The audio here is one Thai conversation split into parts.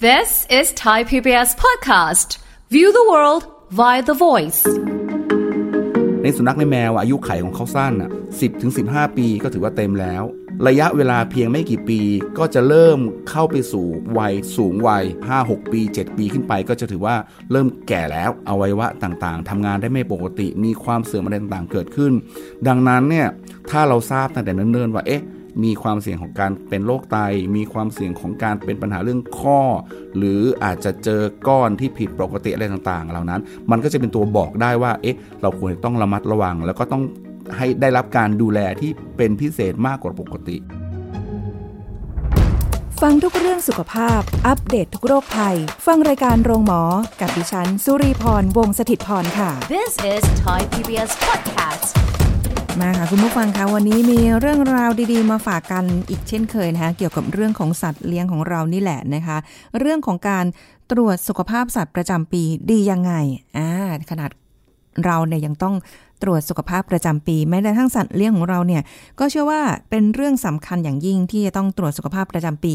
This is Thai PBS podcast. View the world via the voice. ในสุนัขในแมวอายุไขของเขาสั้นอะ10ถึง15 ปีก็ถือว่าเต็มแล้ว ระยะเวลาเพียงไม่กี่ปีก็จะเริ่มเข้าไปสู่วัยสูงวัย 5-6 ปี 7 ปีขึ้นไป ก็จะถือว่าเริ่มแก่แล้วอวัยวะต่างๆทำงานได้ไม่ปกติ มีความเสื่อมอะไรต่างๆเกิดขึ้น ดังนั้นเนี่ยถ้าเราทราบตั้งแต่เนิ่นๆว่าเอ๊ะ มีความเสี่ยงของการเป็นโรคไต มีความเสี่ยงของการเป็นปัญหาเรื่องข้อ หรืออาจจะเจอก้อนที่ผิดปกติอะไรต่างๆ เหล่านั้น มันก็จะเป็นตัวบอกได้ว่า เอ๊ะ เราควรต้องระมัดระวัง แล้วก็ต้องให้ได้รับการดูแลที่เป็นพิเศษมากกว่าปกติ ฟังทุกเรื่องสุขภาพ อัปเดตททุกโรคภัย ฟังรายการโรงหมอ กับดิฉัน สุรีพร วงศิตพรค่ะ This is Thai PBS podcast. มาค่ะคุณผู้ฟังคะวันนี้มีเรื่องราวดีๆ มาฝากกันอีกเช่นเคยนะคะเกี่ยวกับเรื่องของสัตว์เลี้ยงของเรานี่แหละนะคะ เรื่องของการตรวจสุขภาพสัตว์ประจำปีดียังไงอ่าขนาดเราเนี่ยยังต้องตรวจสุขภาพประจำปี แม้แต่ทั้งสัตว์เลี้ยงของเราเนี่ยก็เชื่อว่าเป็นเรื่องสำคัญอย่างยิ่งที่จะต้องตรวจสุขภาพประจำปี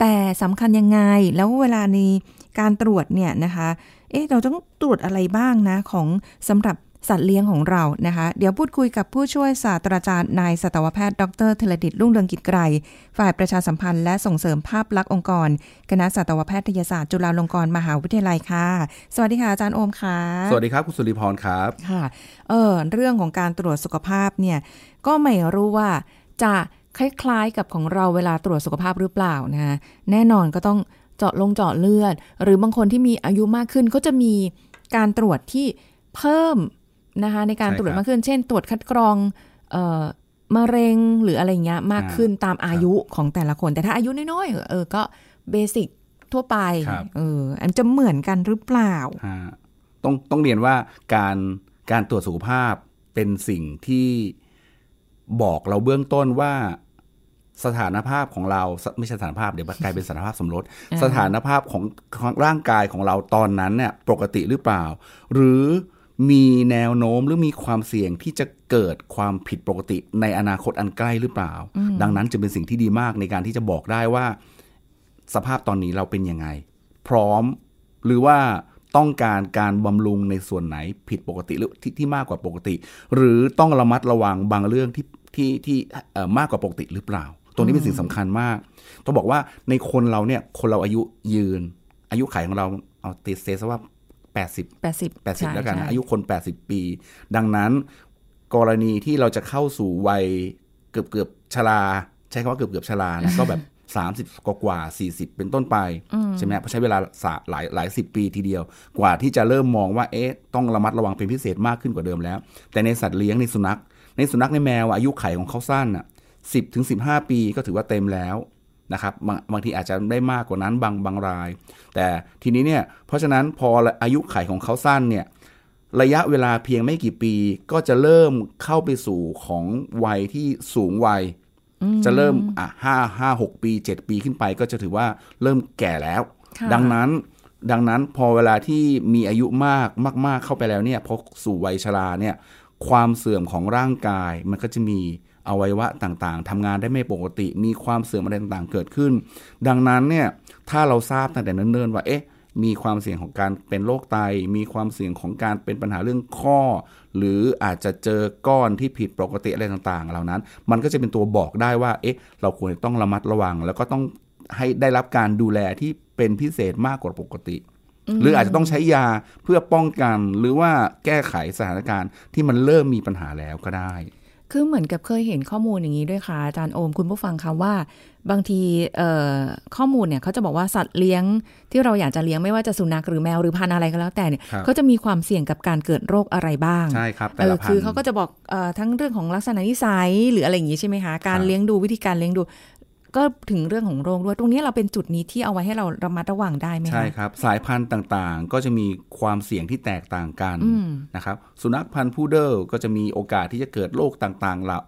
แต่สำคัญยังไง แล้วเวลาในการตรวจเนี่ยนะคะ เอ๊ะเราต้องตรวจอะไรบ้างนะของสำหรับ สัตว์เลี้ยงของเรานะคะ เดี๋ยวพูดคุยกับผู้ช่วยศาสตราจารย์นายสัตวแพทย์ ดรเทเลดิตรุ่งเรืองกิจไกร ฝ่ายประชาสัมพันธ์และส่งเสริมภาพลักษณ์องค์กร คณะสัตวแพทยศาสตร์จุฬาลงกรณ์มหาวิทยาลัยค่ะ สวัสดีค่ะอาจารย์โอมค่ะ สวัสดีครับคุณสุริพรครับ ค่ะ เออเรื่องของการตรวจสุขภาพเนี่ย ก็ไม่รู้ว่าจะคล้ายๆกับของเราเวลาตรวจสุขภาพหรือเปล่านะคะแน่นอนก็ต้องเจาะลงเจาะเลือด หรือบางคนที่มีอายุมากขึ้นก็จะมีการตรวจที่เพิ่ม นะคะในการใช่ตรวจครับมากขึ้น เช่น ตรวจคัดกรองเอ่อมะเร็งหรืออะไรเงี้ยมากขึ้นตามอายุของแต่ละคน แต่ถ้าอายุน้อยๆเออก็เบสิกทั่วไปครับเอออันจะเหมือนกันหรือเปล่าฮะต้องต้องเรียนว่าการการตรวจสุขภาพเป็นสิ่งที่บอกเราเบื้องต้นว่าสถานภาพของเราสไม่ใช่สถานภาพเดี๋ยวกลายเป็นสถานภาพสมรสอ่าสถานภาพของของร่างกายของเราตอนนั้นเนี่ยปกติหรือเปล่า หรือ มีแนวโน้มหรือมีความเสี่ยงที่จะเกิดความผิดปกติในอนาคตอันใกล้หรือเปล่า ดังนั้นจะเป็นสิ่งที่ดีมากในการที่จะบอกได้ว่า สภาพตอนนี้เราเป็นยังไง พร้อมหรือว่าต้องการการบำรุงในส่วนไหนผิดปกติหรือที่ที่มากกว่าปกติ หรือต้องระมัดระวังบางเรื่องที่ที่ที่เอ่อมากกว่าปกติหรือเปล่า ตรงนี้เป็นสิ่งสำคัญมาก ต้องบอกว่าในคนเราเนี่ยคนเราอายุยืน อายุขัยของเราเอาตีเซซะว่า 80 80 80 แล้วกันใช่อายุคน 80 ปี ดังนั้น กรณีที่เราจะเข้าสู่วัยเกือบเกือบชรา ใช้คำว่าเกือบเกือบชรานะก็แบบ 30 กว่ากว่า 40 เป็นต้นไป ใช่ไหมเพราะใช้เวลาสะหลายหลายสิบปีทีเดียว กว่าที่จะเริ่มมองว่าเอ๊ะต้องระมัดระวังเป็นพิเศษมากขึ้นกว่าเดิมแล้ว แต่ในสัตว์เลี้ยงในสุนัข ในสุนัขในแมวอะอายุไขของเขาสั้นอะ10ถึง15ปีก็ถือว่าเต็มแล้ว นะครับบางบางทีอาจจะได้มากกว่านั้นบางบางราย แต่ทีนี้เนี่ยเพราะฉะนั้นพออายุไขของเขาสั้นเนี่ยระยะเวลาเพียงไม่กี่ปีก็จะเริ่มเข้าไปสู่ของวัยที่สูงวัย จะเริ่มอะห้าห้าหกปีเจ็ดปีขึ้นไป ก็จะถือว่าเริ่มแก่แล้วค่ะดังนั้นดังนั้นพอเวลาที่มีอายุมากมาก ๆ เข้าไปแล้วเนี่ยพอสู่วัยชราเนี่ยความเสื่อมของร่างกายมันก็จะมี อวัยวะต่างๆทำงานได้ไม่ปกติ มีความเสื่อมอะไรต่างๆ เกิดขึ้น ดังนั้นเนี่ยถ้าเราทราบตั้งแต่เนิ่นๆว่าเอ๊ะมีความเสี่ยงของการเป็นโรคไต มีความเสี่ยงของการเป็นปัญหาเรื่องข้อ หรืออาจจะเจอก้อนที่ผิดปกติอะไรต่างๆ เหล่านั้น มันก็จะเป็นตัวบอกได้ว่า เอ๊ะ เราควรต้องระมัดระวัง แล้วก็ต้องให้ได้รับการดูแลที่เป็นพิเศษมากกว่าปกติ หรืออาจจะต้องใช้ยาเพื่อป้องกัน หรือว่าแก้ไขสถานการณ์ที่มันเริ่มมีปัญหาแล้วก็ได้ คือเหมือนกับเคยเห็นข้อมูลอย่างนี้ด้วยค่ะอาจารย์โอมคุณผู้ฟังคะว่า บางทีเอ่อข้อมูลเนี่ยเขาจะบอกว่าสัตว์เลี้ยงที่เราอยากจะเลี้ยงไม่ว่าจะสุนัขหรือแมวหรือพันธุ์อะไรก็แล้วแต่เนี่ยครับเขาจะมีความเสี่ยงกับการเกิดโรคอะไรบ้างใช่ครับแต่เออละพันคือธุ์เขาก็จะบอกเออทั้งเรื่องของลักษณะนิสัยหรืออะไรอย่างนี้ใช่ไหมคะการครับเลี้ยงดูวิธีการเลี้ยงดู ก็ถึงเรื่องของโรคด้วย ตรงนี้เราเป็นจุดนี้ที่เอาไว้ให้เราระมัดระวังได้ไหมคะใช่ครับ สายพันธุ์ต่างๆ ก็จะมีความเสี่ยงที่แตกต่างกันอืมนะครับ สุนัขพันธุ์พุดเดิลก็จะมีโอกาสที่จะเกิดโรคต่างๆละ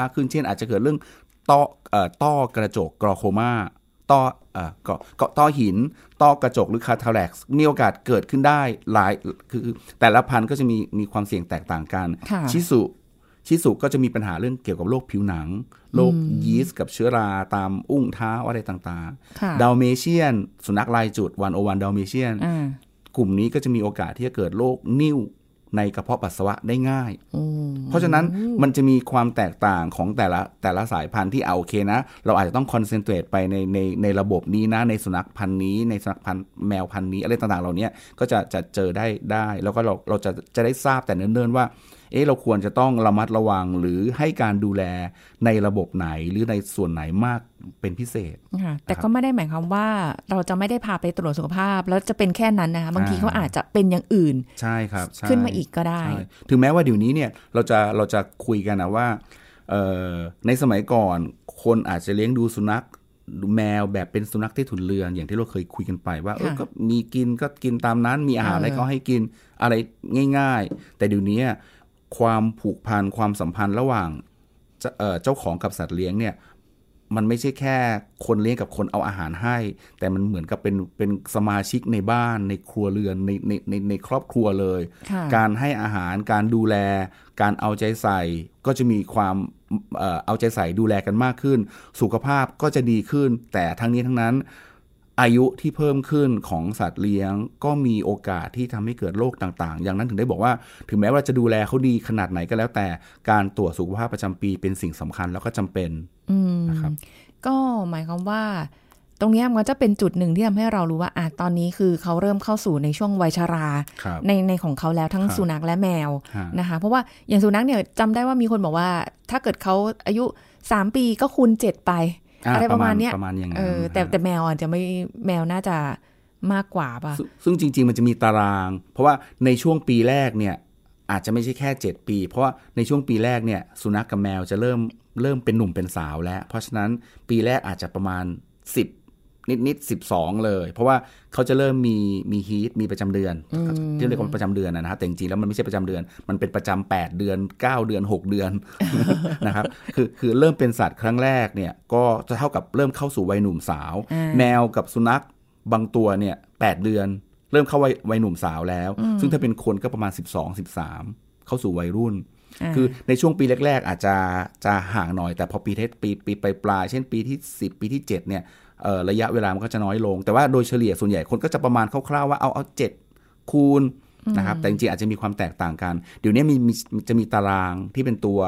มากขึ้นเช่น อาจจะเกิดเรื่องต้อเอ่อต้อกระจกกรอโคมาต้อเอ่อก็ก็ต้อหิน ต้อกระจกหรือคาทาแล็กซ์มีโอกาสเกิดขึ้นได้หลายคือแต่ละพันธุ์ก็จะมีมีความเสี่ยงแตกต่างกันค่ะชิสุ ชิสุก็จะมีปัญหาเรื่องเกี่ยวกับโรคผิวหนัง โรคยีสต์กับเชื้อราตามอุ้งเท้าอะไรต่างๆค่ะๆดาวเมเชียน สุนัขลายจุด one o one Dalmatian อ่ากลุ่มนี้ก็จะมีโอกาสที่จะเกิดโรคนิ่ว ในกระเพาะปัสสาวะได้ง่ายอืมเพราะฉะนั้นมันจะมีความแตกต่างของแต่ละแต่ละสายพันธุ์ที่เอาโอเคนะ เราอาจจะต้อง concentrate ไปในในในระบบนี้นะ ในสุนัขพันธุ์นี้ ในสุนัขพันธุ์แมวพันธุ์นี้อะไรต่างๆ เหล่านี้ก็จะจะเจอได้ได้ แล้วก็เราเราจะจะได้ทราบแต่เนิ่นๆว่าเอ๊ะเราควรจะต้องระมัดระวังหรือให้การดูแลในระบบไหนหรือในส่วนไหนมาก เป็นพิเศษค่ะแต่ก็ไม่ได้หมายความว่าเราจะไม่ได้พาไปตรวจสุขภาพ แล้วจะเป็นแค่นั้นนะคะบางทีอ่าเขาอาจจะเป็นอย่างอื่น ใช่ครับใช่ขึ้นมาอีกก็ได้ใช่ถึงแม้ว่าเดี๋ยวนี้เนี่ยเราจะเราจะคุยกันนะว่าเอ่อในสมัยก่อนคนอาจจะเลี้ยงดูสุนัขแมวแบบเป็นสุนัขที่ถุนเรือนอย่างที่เราเคยคุยกันไปว่าเออค่ะก็มีกินก็กินตามนั้นมีอาหารเอออะไรก็ให้กินอะไรง่าย ๆ แต่เดี๋ยวนี้ความผูกพันความสัมพันธ์ระหว่างเจ้าเอ่อเจ้าของกับสัตว์เลี้ยงเนี่ย มันไม่ใช่แค่คนเลี้ยงกับคนเอาอาหารให้ แต่มันเหมือนกับเป็นเป็นสมาชิกในบ้านในครัวเรือนในในในในครอบครัวเลยค่ะการให้อาหารการดูแล การเอาใจใส่ก็จะมีความเอ่อเอาใจใส่ดูแลกันมากขึ้น สุขภาพก็จะดีขึ้น แต่ทั้งนี้ทั้งนั้น อายุที่เพิ่มขึ้นของสัตว์เลี้ยง ก็มีโอกาสที่ทำให้เกิดโรคต่างๆ อย่างนั้นถึงได้บอกว่า ถึงแม้ว่าจะดูแลเขาดีขนาดไหนก็แล้ว แต่การตรวจสุขภาพประจำปีเป็นสิ่งสำคัญแล้วก็จำเป็นอืมนะครับก็หมายความว่า ตรงเนี้ยมันก็จะเป็นจุดหนึ่งที่ทำให้เรารู้ว่าอะตอนนี้คือเขาเริ่มเข้าสู่ในช่วงวัยชราครับในในของเขาแล้วทั้งครับสุนัขและแมวฮะนะคะ เพราะว่าอย่างสุนัขเนี่ยจำได้ว่ามีคนบอกว่า ถ้าเกิดเขาอายุสามปีก็คูณเจ็ดไป อ่าอะไรประมาณเนี้ยประมาณอย่างนั้นเออแต่ฮะแต่แมวอาจจะไม่แมวน่าจะมากกว่าป่ะซึ่งซึ่งจริง ๆ มันจะมีตาราง เพราะว่าในช่วงปีแรกเนี่ยอาจจะไม่ใช่แค่ 7 ปี เพราะว่าในช่วงปีแรกเนี่ยสุนัขกับแมวจะเริ่มเริ่มเป็นหนุ่มเป็นสาวแล้ว เพราะฉะนั้นปีแรกอาจจะประมาณ 10 นิดนิดสิบสองเลย เพราะว่าเขาจะเริ่มมีมีฮีทมีประจำเดือนที่เรียกว่าประจำเดือนนะนะครับแต่จริงๆแล้วมันไม่ใช่ประจำเดือน มันเป็นประจำ8เดือน9เดือน6เดือนนะครับคือคือเริ่มเป็นสัตว์ครั้งแรกเนี่ยก็จะเท่ากับเริ่มเข้าสู่วัยหนุ่มสาวอ่าแมวกับสุนัขบางตัวเนี่ยแปดเดือน เริ่มเข้าวัยวัยหนุ่มสาวแล้ว ซึ่งถ้าเป็นคนก็ประมาณ 12 13 เข้าสู่วัยรุ่นอ่าคือในช่วงปีแรก ๆ อาจจะจะห่างหน่อยแต่พอปีเทศปีปีปลายปลายๆเช่นปีที่ 10 ปีที่ 7 เนี่ยเอ่อ ระยะเวลามันก็จะน้อยลง แต่ว่าโดยเฉลี่ยส่วนใหญ่คนก็จะประมาณคร่าวๆว่าเอาเอาเจ็ดคูณนะครับแต่จริงๆอาจจะมีความแตกต่างกัน เดี๋ยวนี้มีมีจะมีตารางที่เป็นตัว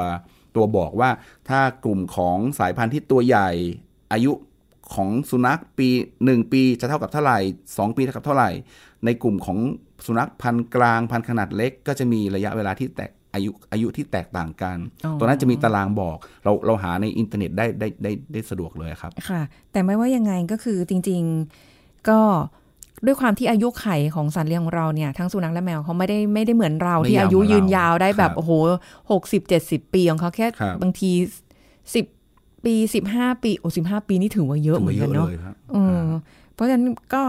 ตัวบอกว่าถ้ากลุ่มของสายพันธุ์ที่ตัวใหญ่อายุของสุนัขปี 1 ปีจะเท่ากับเท่าไหร่ 2 ปีเท่ากับเท่าไหร่ ในกลุ่มของสุนัขพันธุ์กลางพันธุ์ขนาดเล็ก ก็จะมีระยะเวลาที่แตก อายุอายุที่แตกต่างกันอ๋อตรงนั้นจะมีตารางบอก เราเราหาในอินเทอร์เน็ตได้ได้ได้ได้สะดวกเลยครับ ค่ะ แต่ไม่ว่ายังไงก็คือจริง ๆก็ด้วยความที่อายุไขของสัตว์เลี้ยงของเราเนี่ยทั้งสุนัขและแมวเขาไม่ได้ไม่ได้เหมือนเราไม่ที่ยาวอายุเหมือนยืนเรายาวได้แบบครับโอ้โหหกสิบเจ็ดสิบปีของเขาแค่ครับบางทีสิบปีสิบห้าปีโอ้สิบห้าปีนี่ถือว่าเยอะเหมือนกันเนาะเลยครับเออเพราะฉะนั้นก็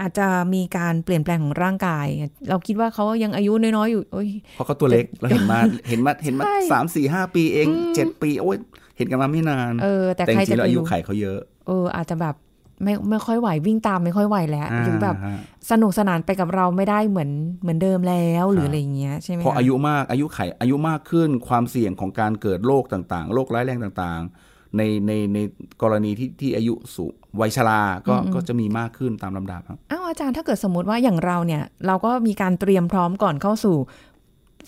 อาจจะมีการเปลี่ยนแปลงของร่างกาย เราคิดว่าเขายังอายุน้อยๆอยู่โอ้ยเพราะเขาตัวเล็กเราเห็นมาเห็นมาเห็นมาใช่สามสี่ห้าปีเองเจ็ดปี โอ้ยเห็นกันมาไม่นานเออแต่แต่จใครริจะงๆแล้วไปอายุรู้ไขเขาเยอะเอออาจจะแบบไม่ไม่ค่อยไหววิ่งตามไม่ค่อยไหวแล้วหรือแบบาฮะสนุกสนานไปกับเราไม่ได้เหมือนเหมือนเดิมแล้วหรือครับอะไรอย่างเงี้ยใช่ไหมพอคะอายุมากอายุไขอายุมากขึ้นความเสี่ยงของการเกิดโรคต่างๆโรคร้ายแรงต่างๆ ในในในกรณีที่ที่อายุสูงวัยชราก็ก็จะมีมากขึ้นตามลำดับครับอ้าวอาจารย์ถ้าเกิดสมมติว่าอย่างเราเนี่ย เราก็มีการเตรียมพร้อมก่อนเข้าสู่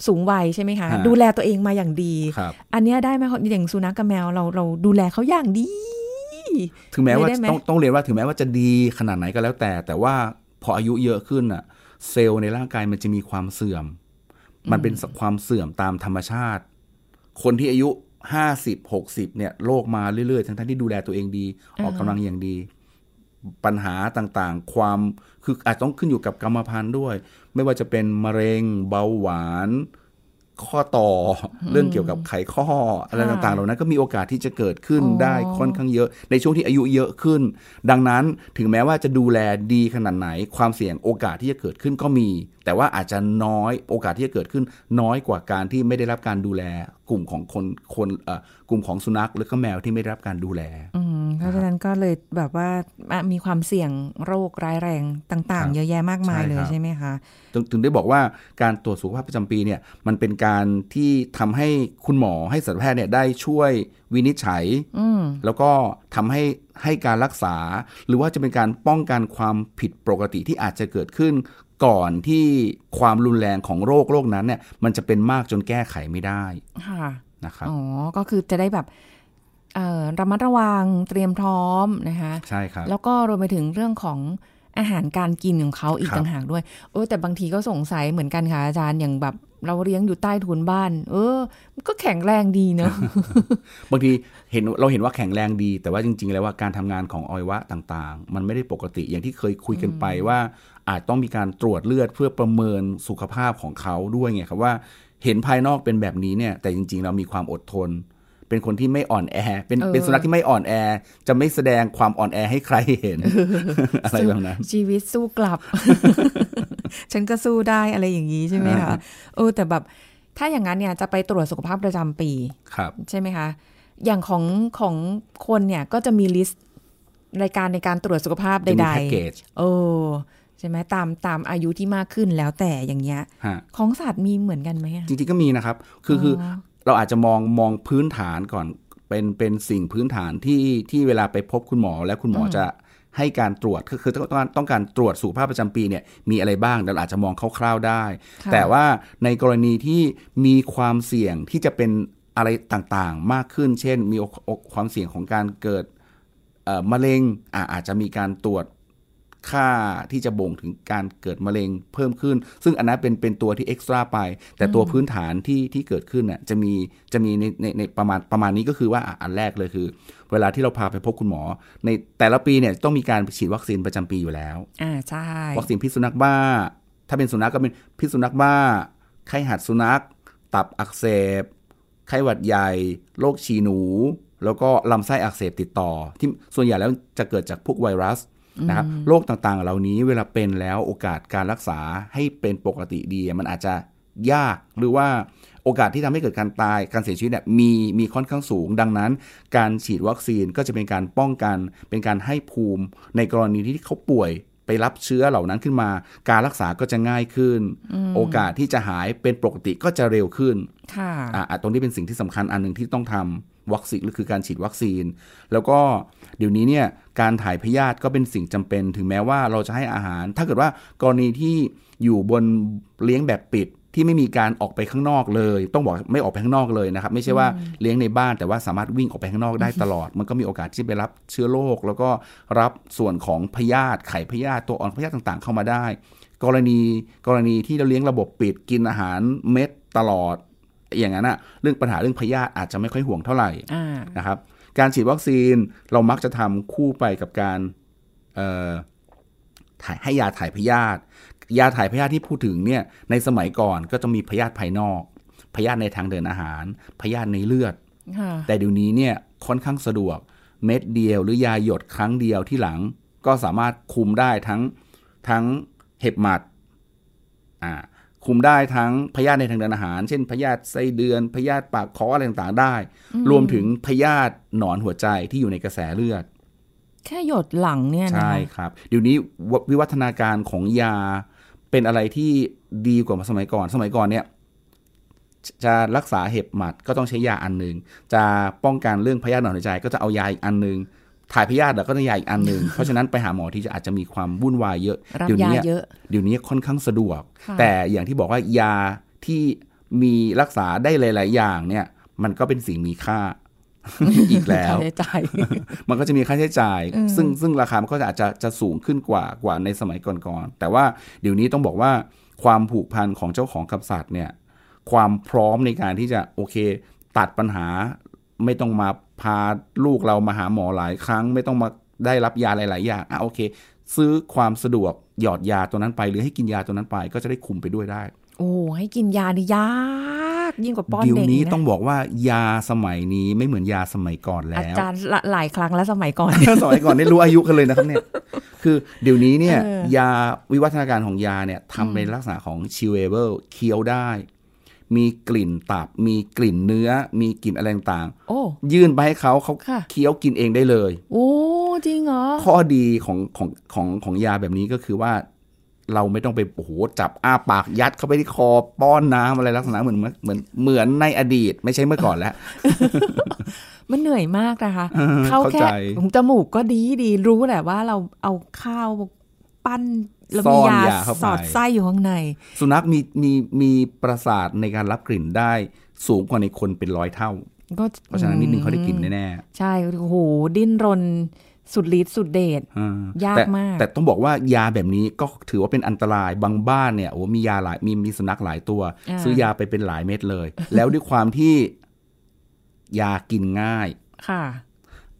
สูงวัยใช่ไหมคะฮะดูแลตัวเองมาอย่างดีครับอันเนี้ยได้ไหมอย่างสุนัขกับแมวเราเราดูแลเขาอย่างดี ถึงแม้ว่าได้ไหมต้องต้องเรียนว่าถึงแม้ว่าจะดีขนาดไหนก็แล้วแต่ แต่ว่าพออายุเยอะขึ้นอะ เซลล์ในร่างกายมันจะมีความเสื่อม มันเป็นความเสื่อมตามธรรมชาติ คนที่อายุ ห้าสิบหกสิบเนี่ยโรคมาเรื่อยๆ ทั้งๆที่ดูแลตัวเองดี ออกกำลังอย่างดี ปัญหาต่างๆ ความคืออาจต้องขึ้นอยู่กับกรรมพันธุ์ด้วย ไม่ว่าจะเป็นมะเร็ง เบาหวาน ข้อต่ออเรื่องเกี่ยวกับไขข้ออะไรค่ะต่างๆเหล่านั้นก็มีโอกาสที่จะเกิดขึ้นอ๋อได้ค่อนข้างเยอะ ในช่วงที่อายุเยอะขึ้น ดังนั้นถึงแม้ว่าจะดูแลดีขนาดไหน ความเสี่ยงโอกาสที่จะเกิดขึ้นก็มี แต่ว่าอาจจะน้อยโอกาสที่จะเกิดขึ้น น้อยกว่าการที่ไม่ได้รับการดูแล กลุ่มของคนคนเอ่อกลุ่มของสุนัขหรือก็แมวที่ไม่ได้รับการดูแลอืม เพราะฉะนั้นก็เลยแบบว่าอะมีความเสี่ยงโรคร้ายแรงต่างครับๆเยอะแยะมากมายใช่เลยครับใช่ไหมคะถึงถึงได้บอกว่าการตรวจสุขภาพประจำปีเนี่ยมันเป็นการที่ทำให้คุณหมอให้สัตวแพทย์เนี่ยได้ช่วยวินิจฉัยอืมแล้วก็ทำให้ให้การรักษา หรือว่าจะเป็นการป้องกันความผิดปกติที่อาจจะเกิดขึ้นก่อนที่ความรุนแรงของโรคโรคนั้นเนี่ยมันจะเป็นมากจนแก้ไขไม่ได้ ค่ะ นะครับ อ๋อ ก็คือจะได้แบบเอ่อ ระมัดระวังเตรียมพร้อมนะคะใช่ครับแล้วก็รวมไปถึงเรื่องของอาหารการกินของเขาอีกครับต่างหากด้วยเออแต่บางทีก็สงสัยเหมือนกันค่ะอาจารย์อย่างแบบเราเลี้ยงอยู่ใต้ถุนบ้าน เออ มันก็แข็งแรงดีเนอะบางทีเห็นเราเห็นว่าแข็งแรงดี แต่ว่าจริง ๆ แล้วว่าการทำงานของอวัยวะต่างๆ มันไม่ได้ปกติอย่างที่เคยคุยกันไปว่าอาจต้องมีการตรวจเลือดเพื่อประเมินสุขภาพของเขาด้วยไงครับว่าเห็นภายนอกเป็นแบบนี้เนี่ยแต่จริง ๆ เรามีความอดทน เป็นคนที่ไม่อ่อนแอ เป็นเออเป็นสุนัขที่ไม่อ่อนแอ จะไม่แสดงความอ่อนแอให้ใครเห็น อะไรแบบนั้น ชีวิตสู้กลับ ฉันก็สู้ได้อะไรอย่างนี้ใช่ไหมคะเออแต่แบบถ้าอย่างนั้นเนี่ยจะไปตรวจสุขภาพประจำปีครับ ใช่ไหมคะ อย่างของของคนเนี่ยก็จะมีลิสต์รายการในการตรวจสุขภาพใจะมีดแพ็กเกจๆเออใช่ไหมตามตามอายุที่มากขึ้นแล้วแต่อย่างเงี้ยฮะของสัตว์มีเหมือนกันไหมอะจริงๆก็มีนะครับ คืออคือ เราอาจจะมองมองพื้นฐานก่อนเป็นเป็นสิ่งพื้นฐานที่ที่เวลาไปพบคุณหมอและคุณหมออจะให้การตรวจคือคือต้องต้องต้องการตรวจสุขภาพประจำปีเนี่ยมีอะไรบ้างเราอาจจะมองคร่าวๆได้ค่ะแต่ว่าในกรณีที่มีความเสี่ยงที่จะเป็นอะไรต่างๆ มากขึ้น เช่น มีโอกโอกความเสี่ยงของการเกิดเอ่อมะเร็งอะอาจจะมีการตรวจ ค่าที่จะบ่งถึงการเกิดมะเร็งเพิ่มขึ้น ซึ่งอันนั้นเป็นเป็นตัวที่เอ็กซ์ตร้าไป แต่ตัวพื้นฐานที่ที่เกิดขึ้นน่ะจะมีจะมีในในในประมาณประมาณนี้ก็คือว่าอะอันแรกเลยคือ เวลาที่เราพาไปพบคุณหมอ ในแต่ละปีเนี่ยต้องมีการฉีดวัคซีนประจำปีอยู่แล้วอ่าใช่วัคซีนพิษสุนัขบ้า ถ้าเป็นสุนัขก็เป็นพิษสุนัขบ้า ไข้หัดสุนัข ตับอักเสบ ไข้หวัดใหญ่โรคฉี่หนู แล้วก็ลำไส้อักเสบติดต่อ ที่ส่วนใหญ่แล้วจะเกิดจากพวกไวรัส นะครับโรคต่างๆ เหล่านี้เวลาเป็นแล้วโอกาสการรักษาให้เป็นปกติดีมันอาจจะยากหรือว่าโอกาสที่ทำให้เกิดการตายการเสียชีวิตเนี่ยมีมีค่อนข้างสูง ดังนั้น การฉีดวัคซีนก็จะเป็นการป้องกัน เป็นการให้ภูมิในกรณีที่เขาป่วยไปรับเชื้อเหล่านั้นขึ้นมา การรักษาก็จะง่ายขึ้น โอกาสที่จะหายเป็นปกติก็จะเร็วขึ้นค่ะอะอะตรงนี้เป็นสิ่งที่สำคัญอันหนึ่งที่ต้องทำ วัคซีนหรือคือการฉีดวัคซีน แล้วก็เดี๋ยวนี้เนี่ยการถ่ายพยาธิก็เป็นสิ่งจำเป็น ถึงแม้ว่าเราจะให้อาหาร ถ้าเกิดว่ากรณีที่อยู่บนเลี้ยงแบบปิดที่ไม่มีการออกไปข้างนอกเลย ต้องบอกไม่ออกไปข้างนอกเลยนะครับ ไม่ใช่ว่าเลี้ยงในบ้านแต่ว่าสามารถวิ่งออกไปข้างนอกได้ตลอด มันก็มีโอกาสที่ไปรับเชื้อโรคแล้วก็รับส่วนของพยาธิไข่พยาธิตัวอ่อนพยาธิต่างๆ เข้ามาได้ กรณีกรณีที่เราเลี้ยงระบบปิดกินอาหารเม็ดตลอด อย่างนั้นอะเรื่องปัญหาเรื่องพยาธิอาจจะไม่ค่อยห่วงเท่าไหร่อ่านะครับ การฉีดวัคซีนเรามักจะทำคู่ไปกับการเอ่อถ่ายให้ยาถ่ายพยาธิยาถ่ายพยาธิที่พูดถึงเนี่ยในสมัยก่อนก็จะมีพยาธิภายนอกพยาธิในทางเดินอาหารพยาธิในเลือดค่ะแต่เดี๋ยวนี้เนี่ยค่อนข้างสะดวกเม็ดเดียวหรือยาหยดครั้งเดียวที่หลัง ก็สามารถคุมได้ทั้งทั้งเห็บหมัดอ่า คุมได้ทั้งพยาธิในทางเดินอาหาร เช่นพยาธิไส้เดือนพยาธิปากคออะไรต่างๆได้ รวมถึงพยาธิหนอนหัวใจที่อยู่ในกระแสเลือด แค่หยดหลังเนี่ยนะใช่คะครับ เดี๋ยวนี้ววิวัฒนาการของยาเป็นอะไรที่ดีกว่าสมัยก่อน สมัยก่อนเนี่ยจะรักษาเห็บหมัดก็ต้องใช้ยาอันหนึ่งจะป้องกันเรื่องพยาธิหนอนหัวใจ ก็จะเอายาอีกอันหนึ่ง ถ่ายพยาธิก็ต้องยาอีกอันหนึ่งเพราะฉะนั้นไปหาหมอที่จะอาจจะมีความวุ่นวายเยอะรับเดี๋ยวยานี้เยอะเดี๋ยวนี้ค่อนข้างสะดวกค่ะแต่อย่างที่บอกว่ายาที่มีรักษาได้หลาย ๆ อย่างเนี่ย มันก็เป็นสิ่งมีค่าอีกแล้วค่าใช้จ่ายมันก็จะมีค่าใช้จ่าย ซึ่งซึ่งราคามันก็อาจจะจะสูงขึ้นกว่ากว่าในสมัยก่อนๆแต่ว่าเดี๋ยวนี้ต้องบอกว่าความผูกพันของเจ้าของกับสัตว์เนี่ย ความพร้อมในการที่จะโอเค ตัดปัญหาไม่ต้องมา พาลูกเรามาหาหมอหลายครั้ง ไม่ต้องมาได้รับยาหลาย ๆ อย่างอะโอเค ซื้อความสะดวกหยอดยาตัวนั้นไป หรือให้กินยาตัวนั้นไปก็จะได้คุมไปด้วยได้ โอ้ให้กินยานี่ยากยิ่งกว่าป้อนเดี๋ยวเด็กนี้นะต้องบอกว่ายาสมัยนี้ไม่เหมือนยาสมัยก่อนอาแล้วจารย์ละหลายครั้งแล้วสมัยก่อน สมัยก่อนนี่รู้อายุกันเลยนะครับเนี่ยคือเดี๋ยวนี้เนี่ยเออยาวิวัฒนาการของยาเนี่ยทำเป็นลักษณะของ chewable เคี้ยวได้ มีกลิ่นตับ มีกลิ่นเนื้อ มีกลิ่นอะไรต่างโอ้ๆยื่นไปให้เขาเขาค่ะเคี้ยวกินเองได้เลย โอ้จริงเหรอข้อดีของของของของยาแบบนี้ก็คือว่า เราไม่ต้องไปโอ้โหจับอ้าปากยัดเข้าไปที่คอป้อนน้ำอะไรลักษณะเหมือนเหมือนเหมือนในอดีต ไม่ใช่เมื่อก่อนแล้ว มันเหนื่อยมากนะคะเออเข้าเข้าแค่ใจจมูกก็ดีดีรู้แหละว่าเราเอาข้าวปั้น แล้วซ่มีอนยายาเข้าไปสอดไส้อยู่ข้างใน สุนัขมีมีมีประสาทในการรับกลิ่นได้สูงกว่าในคนเป็นร้อยเท่า ก็เพราะฉะนั้นนิดนึงเขาได้กลิ่นแน่ใช่โอ้โหดิ้นรนสุดฤทธิ์สุดเดชๆอ่ายากแต่มาก แต่ต้องบอกว่ายาแบบนี้ก็ถือว่าเป็นอันตรายบางบ้านเนี่ยโอ้มียาหลายมีมีสุนัขหลายตัวาซื้อยาไปเป็นหลายเม็ดเลย แล้วด้วยความที่ยากินง่ายค่ะ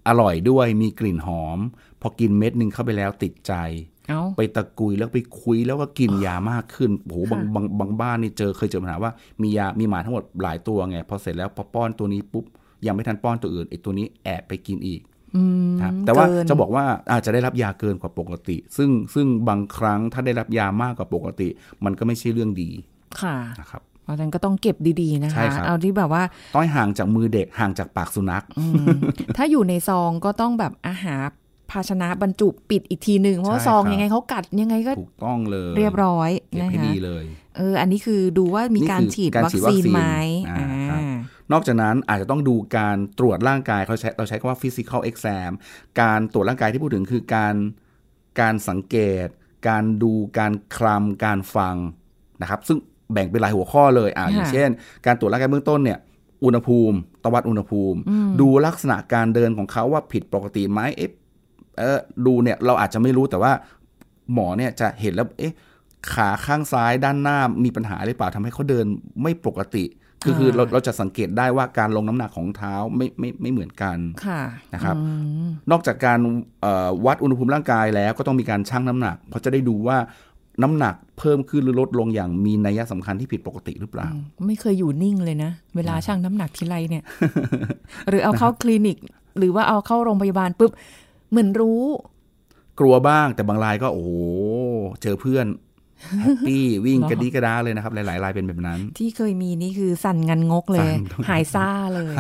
อร่อยด้วยมีกลิ่นหอม พอกินเม็ดหนึ่งเข้าไปแล้วติดใจเอ้า ไปตะกุยแล้วไปคุยแล้วก็กินยามากขึ้นโอ้โหบางค่ะบางบางบ้านนี่เจอเคยเจอปัญหาว่ามียามีหมาทั้งหมดหลายตัวไงพอเสร็จแล้วพอป้อนตัวนี้ปุ๊บยังไม่ทันป้อนตัวอื่นไอ้ตัวนี้แอบไปกินอีกอืมครับแต่ว่าเกินจะบอกว่าอาจจะได้รับยาเกินกว่าปกติ ซึ่งซึ่งบางครั้งถ้าได้รับยามากกว่าปกติ มันก็ไม่ใช่เรื่องดีค่ะนะครับเพราะฉะนั้นก็ต้องเก็บดีๆนะใช่คะครับเอาที่แบบว่าต้องให้ห่างจากมือเด็กห่างจากปากสุนัขอืมถ้าอยู่ในซองก็ต้องแบบอาหาร ภาชนะบรรจุปิดอีกทีหนึ่งเพราะว่าใช่ซองครับยังไงเขากัดยังไงก็ถูกต้องเลยเรียบร้อยเก็บนะให้คะดีเลยเออ อันนี้คือดูว่ามีนี่การคือฉีดการวัคฉีดวัคซีนซีนไหมอ่าอ่าครับนอกจากนั้นอาจจะต้องดูการตรวจร่างกายเขาใช้เราใช้คำว่า physical exam การตรวจร่างกายที่พูดถึงคือการการสังเกต การดูการคลำการฟังนะครับ ซึ่งแบ่งเป็นหลายหัวข้อเลยอ่าอย่างค่ะเช่น การตรวจร่างกายเบื้องต้นเนี่ยอุณหภูมิ ตวัดอุณหภูมิ ดูลักษณะการเดินของเขาว่าผิดปกติไหมเอ๊ะ เออดูเนี่ยเราอาจจะไม่รู้แต่ว่าหมอเนี่ยจะเห็นแล้วเอ๊ะขาข้างซ้ายด้านหน้ามีปัญหาหรือเปล่าทำให้เขาเดินไม่ปกติ คือคือเราเราจะสังเกตได้ว่าการลงน้ำหนักของเท้าไม่ไม่ไม่เหมือนกันค่ะนะครับอืมนอกจากการเอ่อวัดอุณหภูมิร่างกายแล้วก็ต้องมีการชั่งน้ำหนัก เพราะจะได้ดูว่าน้ำหนักเพิ่มขึ้นหรือลดลงอย่างมีนัยสำคัญที่ผิดปกติหรือเปล่า ไม่เคยอยู่นิ่งเลยนะ เวลาชั่งน้ำหนักทีไรเนี่ย หรือเอาเข้าคลินิก หรือว่าเอาเข้าโรงพยาบาลปุ๊บ เหมือนรู้ กลัวบ้างแต่บางรายก็โอ้โหเจอเพื่อนแฮปปี้วิ่งเหรอกระดีกระดาเลยนะครับ หลายๆรายเป็นแบบนั้น ที่เคยมีนี่คือสั่นงันงกเลยสั่นหายซ่าเลย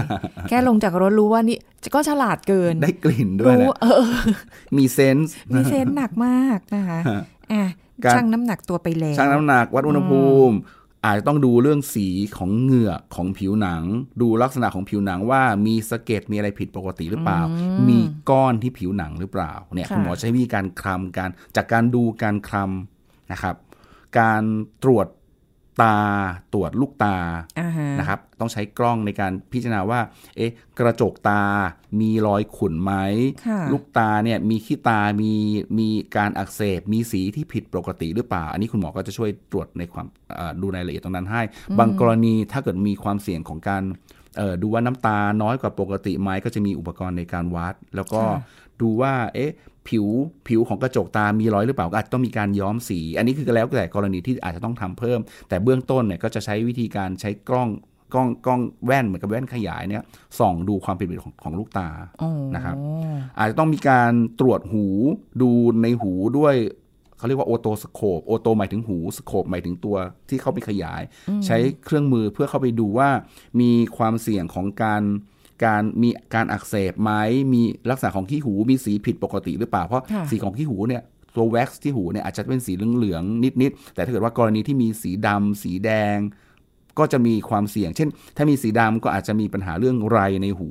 แค่ลงจากรถรู้ว่านี่ก็ฉลาดเกิน ได้กลิ่นด้วยแหรู้ละเออมีเซนส์มีเซนส์หนักมากนะคะอะการชั่งน้ำหนักตัวไปแล้วชั่งน้ำหนักวัดอุณหภูมิ อาจจะต้องดูเรื่องสีของเหงือกของผิวหนัง ดูลักษณะของผิวหนังว่ามีสะเก็ดมีอะไรผิดปกติหรือเปล่า มีก้อนที่ผิวหนังหรือเปล่าเนี่ยค่ะคุณหมอใช้วิธีการคลำการจากการดูการคลำนะครับ การตรวจ ตาตรวจลูกตาอ่าฮะนะครับ ต้องใช้กล้องในการพิจารณาว่า เอ๊ะ กระจกตามีรอยขุ่นไหมค่ะลูกตาเนี่ยมีขี้ตา มีมีการอักเสบ มีสีที่ผิดปกติหรือเปล่า อันนี้คุณหมอก็จะช่วยตรวจในความเอ่อดูรายละเอียดตรงนั้นให้ บางกรณีถ้าเกิดมีความเสี่ยงของการเอ่อดูว่าน้ำตาน้อยกว่าปกติไหมก็จะมีอุปกรณ์ในการวัด แล้วก็ค่ะดูว่า เอ๊ะ ผิวผิวของกระจกตา มีรอยหรือเปล่าก็อาจจะต้องมีการย้อมสี อันนี้คือแล้วแต่กรณีที่อาจจะต้องทำเพิ่ม แต่เบื้องต้นเนี่ยก็จะใช้วิธีการใช้กล้องกล้องกล้องแว่นเหมือนกับแว่นขยายเนี่ยส่องดูความผิดปกติของของลูกตาอ๋อนะครับอาจจะต้องมีการตรวจหูดูในหูด้วยเขาเรียกว่าโอโตสโคปโอโตหมายถึงหูสโคปหมายถึงตัวที่เข้าไปขยาย ใช้เครื่องมือเพื่อเข้าไปดูว่ามีความเสี่ยงของการ การมีการอักเสบไหมมีลักษณะของขี้หูมีสีผิดปกติหรือเปล่าเพราะค่ะสีของขี้หูเนี่ยตัวแว็กซ์ที่หูเนี่ยอาจจะเป็นสีเหลืองๆนิดๆแต่ถ้าเกิดว่ากรณีที่มีสีดำสีแดง ก็จะมีความเสี่ยง เช่น ถ้ามีสีดำก็อาจจะมีปัญหาเรื่องไรในหู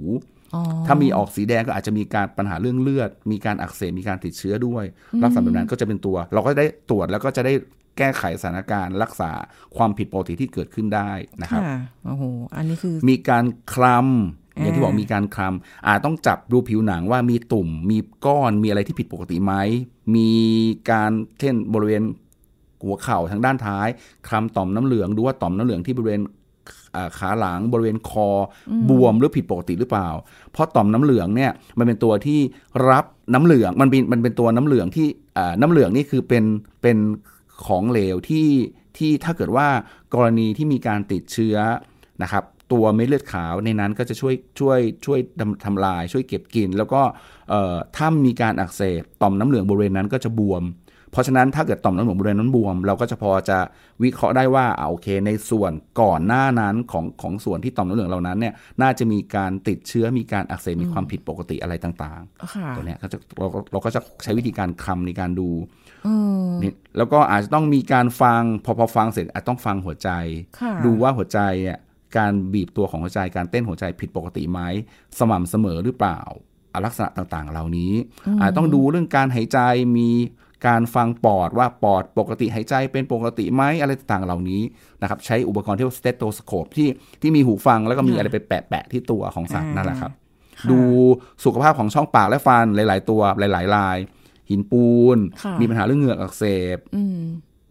อ๋อถ้ามีออกสีแดงก็อาจจะมีการปัญหาเรื่องเลือด มีการอักเสบมีการติดเชื้อด้วยลักษณะแบบนั้นก็จะเป็นตัว เราก็ได้ตรวจแล้วก็จะได้แก้ไขสถานการณ์รักษาความผิดปกติที่เกิดขึ้นได้นะครับค่ะโอ้โหอันนี้คือมีการคลำ อย่างที่บอกอ่ามีมีการคลำอาจต้องจับดูผิวหนังว่ามีตุ่ม มีก้อนมีอะไรที่ผิดปกติไหมมีการเช่นบริเวณหัวเข่าทางด้านท้ายคลำต่อมน้ำเหลืองดูว่าต่อมน้ำเหลืองที่บริเวณอ่าขาหลังบริเวณคอ บวมหรือผิดปกติหรือเปล่า เพราะต่อมน้ำเหลืองเนี่ยมันเป็นตัวที่รับน้ำเหลืองมันเป็นมันเป็นตัวน้ำเหลืองที่อ่าน้ำเหลืองนี่คือเป็นเป็นของเหลวที่ที่ถ้าเกิดว่ากรณีที่มีการติดเชื้อนะครับ ตัวเม็ดเลือดขาวในนั้นก็จะช่วยช่วยช่วยทำทำลาย ช่วยเก็บกิน แล้วก็เอ่อถ้ามีการอักเสบต่อมน้ำเหลืองบริเวณนั้นก็จะบวม เพราะฉะนั้นถ้าเกิดต่อมน้ำเหลืองบริเวณนั้นบวม เราก็จะพอจะวิเคราะห์ได้ว่าอ่าโอเค ในส่วนก่อนหน้านั้นของของส่วนที่ต่อมน้ำเหลืองเหล่านั้นเนี่ยน่าจะมีการติดเชื้อมีการอักเสบมีความผิดปกติอะไรต่างค่ะๆตัวเนี้ยก็จะเราก็เราก็จะใช้วิธีการคลำในการดูเออนี่แล้วก็อาจจะต้องมีการฟังพอพอฟังเสร็จอาจต้องฟังหัวใจค่ะดูว่าหัวใจเนี่ย การบีบตัวของหัวใจการเต้นหัวใจผิดปกติไหมสม่ำเสมอหรือเปล่าอะลักษณะต่างๆ เหล่านี้อาจต้องดูเรื่องการหายใจมีการฟังปอดว่าปอดปกติหายใจเป็นปกติไหมอะไรต่างๆเหล่านี้นะครับใช้อุปกรณ์ที่เรียกว่าสเตโตสโคปที่ที่มีหูฟังแล้วก็มีค่ะอะไรไปแปะๆที่ตัวของสัตว์อ่านั่นั่นแหละครับค่ะดูสุขภาพของช่องปากและฟันหลาย ๆ ตัวหลายๆลาย หินปูนค่ะมีปัญหาเรื่องเหงือกอักเสบอืม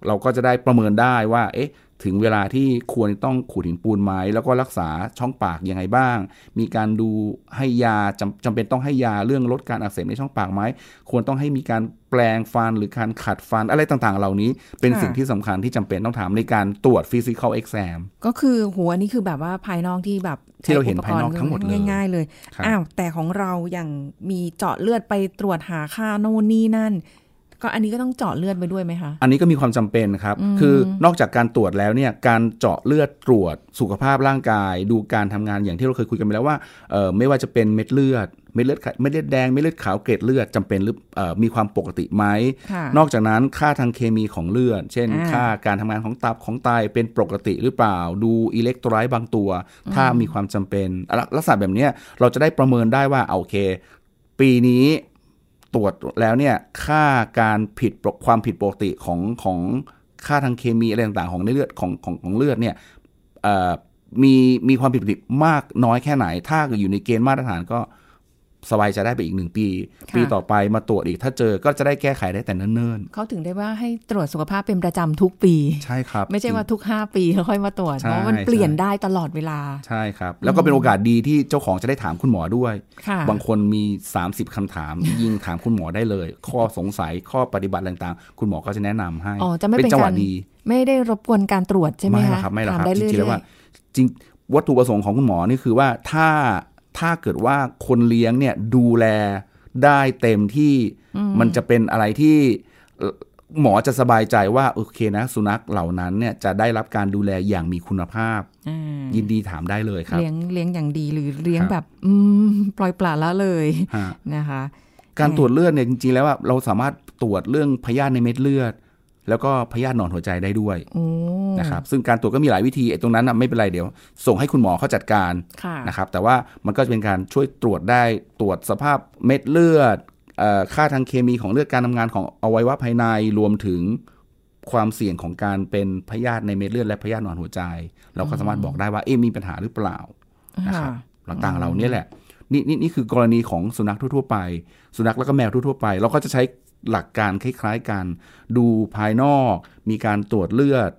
เราก็จะได้ประเมินได้ว่า เอ๊ะ ถึงเวลาที่ควรต้องขูดหินปูนไหมแล้วก็รักษาช่องปากยังไงบ้าง มีการดูให้ยาจำจำเป็นต้องให้ยาเรื่องลดการอักเสบในช่องปากไหมควรต้องให้มีการแปลงฟันหรือการขัดฟันอะไรต่างๆ เหล่านี้เป็นค่ะสิ่งที่สำคัญที่จำเป็นต้องทำในการตรวจ physical exam ก็คือหัวนี่คือแบบว่าภายนอกที่แบบที่เราเห็นใช้ภายนอกทั้งหมดเลยง่ายๆเลยครับอ้าวแต่ของเราอย่างมีเจาะเลือดไปตรวจหาค่าโน่นนี่นั่น ก็อันนี้ก็ต้องเจาะเลือดไปด้วยไหมคะ อันนี้ก็มีความจำเป็นครับ คือนอกจากการตรวจแล้วเนี่ยการเจาะเลือดตรวจสุขภาพร่างกาย ดูการทำงานอย่างที่เราเคยคุยกันไปแล้วว่าเอ่อไม่ว่าจะเป็นเม็ดเลือดเม็ดเลือดขาวเม็ดเลือดแดงเม็ดเลือดขาวเกล็ดเลือดจำเป็นหรือเอ่อมีความปกติไหมค่ะนอกจากนั้นค่าทางเคมีของเลือด เช่นอ่าค่าการทำงานของตับของไตเป็นปกติหรือเปล่า ดูอิเล็กโทรไลต์บางตัว ถ้ามีความจำเป็นอะลักษณะแบบเนี้ยเราจะได้ประเมินได้ว่าอะโอเค ปีนี้ ตรวจแล้วเนี่ยค่าการผิดความผิดปกติของของค่าทางเคมีอะไรต่างๆของในเลือดของของของเลือดเนี่ยมีมีความผิดปกติมากน้อยแค่ไหน ถ้าอยู่ในเกณฑ์มาตรฐานก็ สบายใจได้ไปอีกหนึ่งปีค่ะปีต่อไปมาตรวจอีกถ้าเจอก็จะได้แก้ไขได้แต่เนิ่นเขาถึงได้ว่าให้ตรวจสุขภาพเป็นประจำทุกปีๆใช่ครับ ไม่ใช่ว่าทุกห้าปีแล้วค่อยมาตรวจใช่เพราะมันเปลี่ยนใช่ได้ตลอดเวลาใช่ครับ แล้วก็เป็นโอกาสดีที่เจ้าของจะได้ถามคุณหมอด้วยค่ะบางคนมี 30คำถาม ยิงถามคุณหมอได้เลย ข้อสงสัยข้อปฏิบัติอะไรต่างๆ คุณหมอก็จะแนะนำให้อ๋อจะไม่เป็นเป็นจังหวะการดี ไม่ได้รบกวนการตรวจใช่ไหมไม่หรคะอกครับไม่หรอกถามครับได้จเรื่ริงๆแล้วอว่ายจริงวัตถุประสงค์ของคุณหมอนี่คือว่าถ้า ถ้าเกิดว่าคนเลี้ยงเนี่ยดูแลได้เต็มที่มันจะเป็นอะไรที่เอ่อหมอจะสบายใจว่าโอเคนะ สุนัขเหล่านั้นเนี่ยจะได้รับการดูแลอย่างมีคุณภาพๆอ่ายินดีถามได้เลยครับ เลี้ยงเลี้ยงอย่างดีหรือเลี้ยงครับแบบอืมปล่อยปละละเลยฮะนะคะ การตรวจเลือดเนี่ยจริงๆแล้วว่าเราสามารถตรวจเรื่องพยาธิในเม็ดเลือด แล้วก็พยาธิหนอนหัวใจได้ด้วยโอ้นะครับซึ่งการตรวจก็มีหลายวิธีไอ้ตรงนั้นน่ะไม่เป็นไรเดี๋ยว ส่งให้คุณหมอเขาจัดการค่ะนะครับแต่ว่ามันก็จะเป็นการช่วยตรวจได้ตรวจสภาพเม็ดเลือดเอ่อค่าทางเคมีของเลือดการทำงานของอวัยวะภายในรวมถึงความเสี่ยงของการเป็นพยาธิในเม็ดเลือดและพยาธิหนอนหัวใจ เราก็สามารถบอกได้ว่าเอ๊ะมีปัญหาหรือเปล่านะครับค่ะต่างๆเหล่านี้แหละ นี่นี่นี่คือกรณีของสุนัขทั่วๆไป สุนัขแล้วก็แมวทั่วๆไป เราก็จะใช้หลักการคล้ายๆกัน ดูภายนอก มีการตรวจเลือด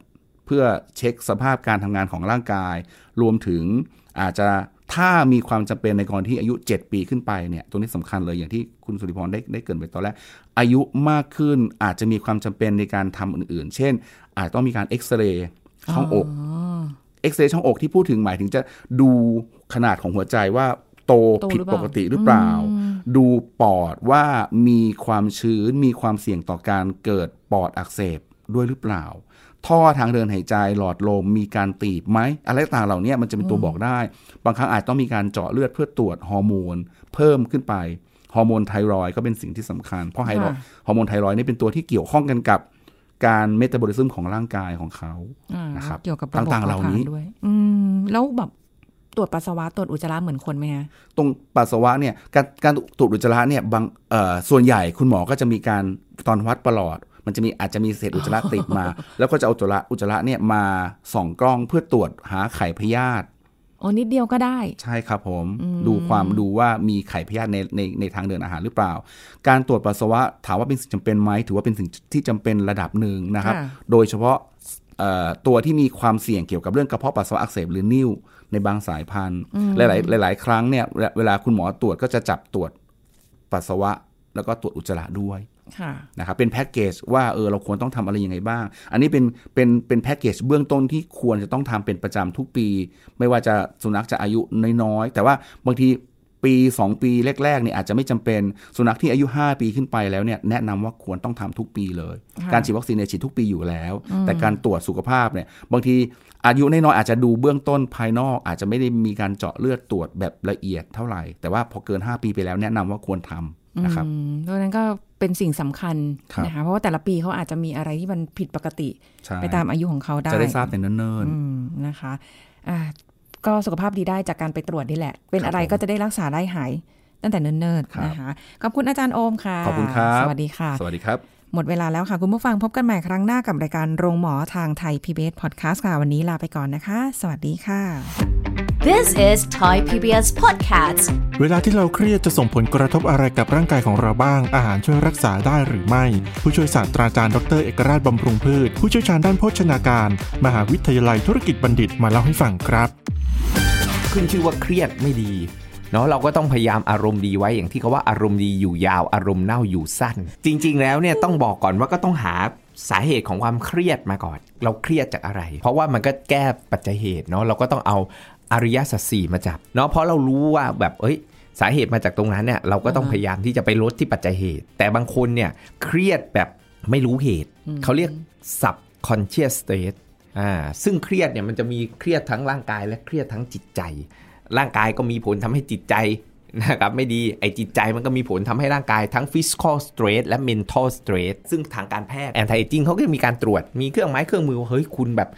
เพื่อเช็คสภาพการทำงานของร่างกาย รวมถึงอาจจะถ้ามีความจำเป็นในกรณีที่อายุ 7 ปีขึ้นไปเนี่ยตรงนี้สำคัญเลยอย่างที่คุณสุริพรได้ได้เกินไปตอนแรกอายุมากขึ้นอาจจะมีความจำเป็นในการทำอื่น ๆ เช่น อาจต้องมีการเอ็กซเรย์ช่องอกเอ็กซเรย์ช่องอกที่พูดถึงหมายถึงจะดูขนาดของหัวใจว่า โตโตหรือผิดเปล่าปกติหรือเปล่า ดูปอดว่ามีความชื้นมีความเสี่ยงต่อการเกิดปอดอักเสบด้วยหรือเปล่า ท่อทางเดินหายใจหลอดลมมีการตีบไหมอะไรต่างๆเหล่านี้มันจะเป็นตัวบอกได้ บางครั้งอาจต้องมีการเจาะเลือดเพื่อตรวจฮอร์โมน เพิ่มขึ้นไปฮอร์โมนไทรอยด์ก็เป็นสิ่งที่สำคัญ เพราะไฮรอยด์ฮอร์โมนไทรอยด์นี่เป็นตัวที่เกี่ยวข้องกันกับการ metabolism ของร่างกายของเขาอ่านะครับเกี่ยวกับระบบต่างๆเหล่านี้เผาผลาญด้วยอืมแล้วแบบ ตรวจปัสสาวะตรวจอุจจาระเหมือนคนไหมฮะตรวจปัสสาวะเนี่ยการการตรวจอุจจาระเนี่ยบางเอ่อส่วนใหญ่คุณหมอก็จะมีการตอนวัดประหลอด มันจะมีอาจจะมีเศษอุจจาระติดมา แล้วก็จะเอาอุจจาระอุจจาระเนี่ยมาส่องกล้องเพื่อตรวจหาไข่พยาธิโอ้นิดเดียวก็ได้ ใช่ครับผมดูความดูว่ามีไข่พยาธิในในในทางเดินอาหารหรือเปล่า การตรวจปัสสาวะถามว่าเป็นสิ่งจำเป็นไหมถือว่าเป็นสิ่งที่จำเป็นระดับหนึ่งนะครับค่ะโดยเฉพาะเอ่อตัวที่มีความเสี่ยงเกี่ยวกับเรื่องกระเพาะปัสสาวะอักเสบหรือนิ่ว ในบางสายพันธุ์ หลาย ๆ หลาย ๆ ครั้งเนี่ยเวลาเวลาคุณหมอตรวจก็จะจับตรวจปัสสาวะ แล้วก็ตรวจอุจจาระด้วยค่ะนะครับเป็นแพ็กเกจว่าเออเราควรต้องทำอะไรยังไงบ้าง อันนี้เป็นเป็นเป็นแพ็กเกจเบื้องต้นที่ควรจะต้องทำเป็นประจำทุกปี ไม่ว่าจะสุนัขจะอายุน้อยๆแต่ว่าบางที ปี 2 ปีแรกๆเนี่ยอาจจะไม่จำเป็น สุนัขที่อายุ 5 ปีขึ้นไปแล้วเนี่ยแนะนำว่าควรต้องทำทุกปีเลยค่ะการฉีดวัคซีนเนี่ยฉีดทุกปีอยู่แล้ว แต่การตรวจสุขภาพเนี่ยบางทีอายุน้อยๆอาจจะดูเบื้องต้นภายนอกอาจจะไม่ได้มีการเจาะเลือดตรวจแบบละเอียดเท่าไหร่ แต่ว่าพอเกิน 5 ปีไปแล้วแนะนำว่าควรทำนะครับอืมเพราะฉะนั้นก็เป็นสิ่งสำคัญครับนะคะเพราะว่าแต่ละปีเขาอาจจะมีอะไรที่มันผิดปกติใช่ไปตามอายุของเขาได้ จะได้ทราบแต่เนิ่นอืมนะคะอ่า ก็สุขภาพดีได้จากการไปตรวจนี่แหละ เป็นครับอะไรผมก็จะได้รักษาได้หายตั้งแต่เนิ่นครับๆนะคะขอบคุณอาจารย์โอมค่ะขอบคุณครับ สวัสดีค่ะๆสวัสดีครับ หมดเวลาแล้วค่ะ คุณผู้ฟังพบกันใหม่ครั้งหน้ากับรายการโรงหมอทางไทย PBS Podcast ค่ะ วันนี้ลาไปก่อนนะคะ สวัสดีค่ะ This is Thai PBS Podcast เวลาที่เราเครียดจะส่งผลกระทบอะไรกับร่างกายของเราบ้าง อาหารช่วยรักษาได้หรือไม่ ผู้ช่วยศาสตราจารย์ดรเอกราชบำรุงพืช ผู้เชี่ยวชาญด้านโภชนาการ มหาวิทยาลัยธุรกิจบัณฑิตมาเล่าให้ฟังครับ ขึ้นชื่อว่าเครียดไม่ดีเนาะเราก็ต้องพยายามอารมณ์ดีไว้อย่างที่เขาว่าอารมณ์ดีอยู่ยาวอารมณ์เน่าอยู่สั้น จริง ๆ แล้วเนี่ยต้องบอกก่อนว่าก็ต้องหาสาเหตุของความเครียดมาก่อน เราเครียดจากอะไร เพราะว่ามันก็แก้ปัจจัยเหตุเนาะเราก็ต้องเอาอริยสัจสี่มาจับเนาะเพราะเรารู้ว่าแบบเอ้ยสาเหตุมาจากตรงนั้นเนี่ยเราก็ต้องพยายามที่จะไปลดที่ปัจจัยเหตุ แต่บางคนเนี่ยเครียดแบบไม่รู้เหตุ เขาเรียก subconscious state อ่าซึ่งเครียดเนี่ยมันจะมีเครียดทั้งร่างกายและเครียดทั้งจิตใจ ร่างกายก็มีผลทำให้จิตใจนะครับไม่ดีไอจิตใจมันก็มีผลทำให้ร่างกายทั้ง physical stress และ mental stress ซึ่งทางการแพทย์ anti aging เขาก็จะมีการตรวจมีเครื่องไม้เครื่องมือว่าเฮ้ยคุณแบบ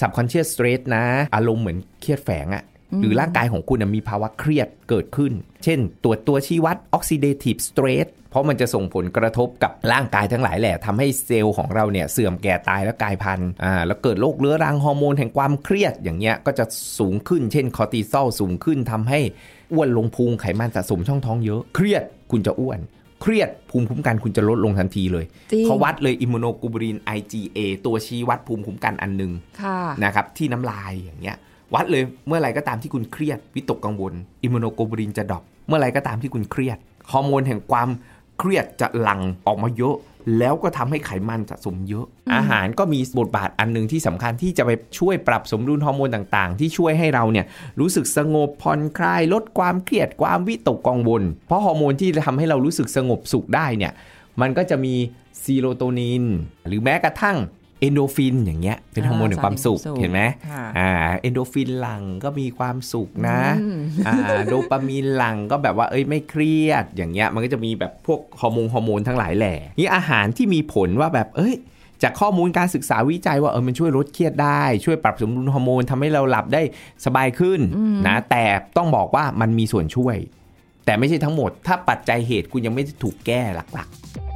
subconscious stress นะ อารมณ์เหมือนเครียดแฝงอะ หรือร่างกายของคุณน่ะมีภาวะเครียดเกิดขึ้น เช่น ตรวจตัวชี้วัด oxidative stress เพราะมันจะส่งผลกระทบกับร่างกายทั้งหลายแหละทำให้เซลล์ของเราเนี่ยเสื่อมแก่ตายและกลายพันธุ์อ่าแล้วเกิดโรคเรื้อรังฮอร์โมนแห่งความเครียดอย่างเงี้ยก็จะสูงขึ้น เช่นคอร์ติซอลสูงขึ้นทำให้อ้วนลงพุงไขมันสะสมช่องท้องเยอะ เครียดคุณจะอ้วนเครียดภูมิคุ้มกันคุณจะลดลงทันทีเลยจริงเขาวัดเลย immunoglobulin IgA ตัวชี้วัดภูมิคุ้มกันอันหนึ่งค่ะนะครับที่น้ำลายอย่างเงี้ย วัดเลยเมื่อไหรก็ตามที่คุณเครียดวิตกกังวล immunoglobulin จะ drop เมื่อไหรก็ตามที่คุณเครียดฮอร์โมนแห่งความเครียดจะหลั่งออกมาเยอะแล้วก็ทำให้ไขมันสะสมเยอะ อาหารก็มีบทบาทอันหนึ่งที่สำคัญที่จะไปช่วยปรับสมดุลฮอร์โมนต่างๆ ที่ช่วยให้เราเนี่ยรู้สึกสงบผ่อนคลายลดความเครียดความวิตกกังวล เพราะฮอร์โมนที่ทำให้เรารู้สึกสงบสุขได้เนี่ยมันก็จะมี serotonin หรือแม้กระทั่งเอนโดฟินอย่างเงี้ยเป็นฮอร์โมนแห่งความสุขสารแห่งความสุขเห็นไหมค่ะอ่าเอนโดฟินหลั่งก็มีความสุขนะอ่าโดปามีนหลั่งก็แบบว่าเอ้ยไม่เครียดอย่างเงี้ยมันก็จะมีแบบพวกฮอร์โมนฮอร์โมนทั้งหลายแหล่นี่อาหารที่มีผลว่าแบบเอ้ยจากข้อมูลการศึกษาวิจัยว่าเออมันช่วยลดเครียดได้ ช่วยปรับสมดุลฮอร์โมนทำให้เราหลับได้สบายขึ้นนะแต่ต้องบอกว่ามันมีส่วนช่วย แต่ไม่ใช่ทั้งหมด ถ้าปัจจัยเหตุคุณยังไม่ได้ถูกแก้หลักๆ